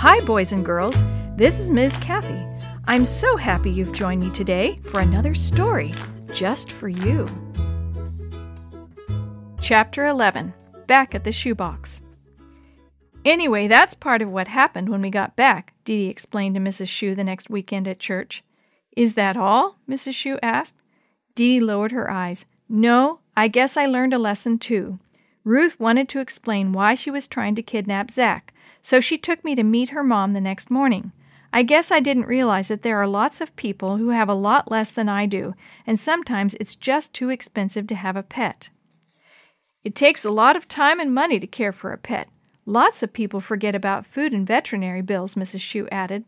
Hi, boys and girls. This is Ms. Kathy. I'm so happy you've joined me today for another story just for you. Chapter 11 Back at the Shoebox. Anyway, that's part of what happened when we got back, Dee Dee explained to Mrs. Shue the next weekend at church. Is that all? Mrs. Shue asked. Dee Dee lowered her eyes. No, I guess I learned a lesson too. Ruth wanted to explain why she was trying to kidnap Zack, so she took me to meet her mom the next morning. I guess I didn't realize that there are lots of people who have a lot less than I do, and sometimes it's just too expensive to have a pet. It takes a lot of time and money to care for a pet. Lots of people forget about food and veterinary bills, Mrs. Shue added.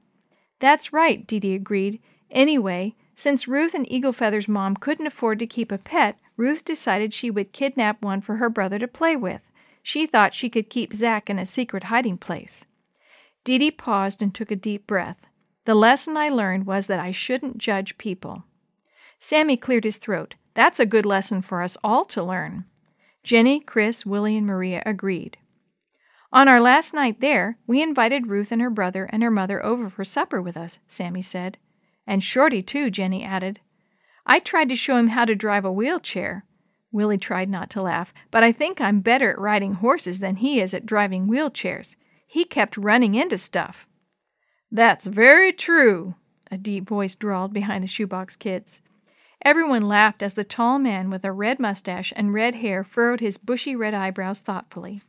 That's right, Dee Dee agreed. Anyway, since Ruth and Eagle Feather's mom couldn't afford to keep a pet, Ruth decided she would kidnap one for her brother to play with. She thought she could keep Zack in a secret hiding place. Dee Dee paused and took a deep breath. The lesson I learned was that I shouldn't judge people. Sammy cleared his throat. That's a good lesson for us all to learn. Jenny, Chris, Willie, and Maria agreed. On our last night there, we invited Ruth and her brother and her mother over for supper with us, Sammy said. And Shorty, too, Jenny added. I tried to show him how to drive a wheelchair. Willie tried not to laugh, but I think I'm better at riding horses than he is at driving wheelchairs. He kept running into stuff. That's very true, a deep voice drawled behind the shoebox kids. Everyone laughed as the tall man with a red mustache and red hair furrowed his bushy red eyebrows thoughtfully.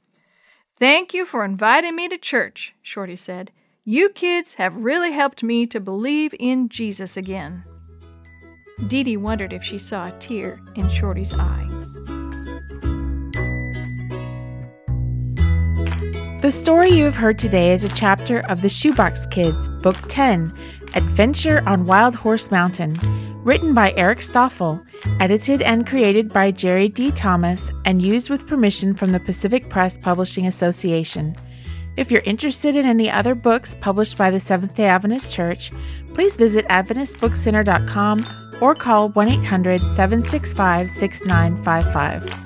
Thank you for inviting me to church, Shorty said. You kids have really helped me to believe in Jesus again. Dee Dee wondered if she saw a tear in Shorty's eye. The story you have heard today is a chapter of The Shoebox Kids, Book 10, Adventure on Wild Horse Mountain, written by Eric Stoffel, edited and created by Jerry D. Thomas, and used with permission from the Pacific Press Publishing Association. If you're interested in any other books published by the Seventh day Adventist Church, please visit AdventistBookCenter.com or call 1 800 765 6955.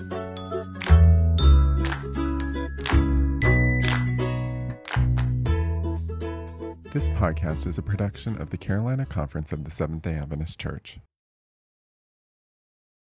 This podcast is a production of the Carolina Conference of the Seventh day Adventist Church.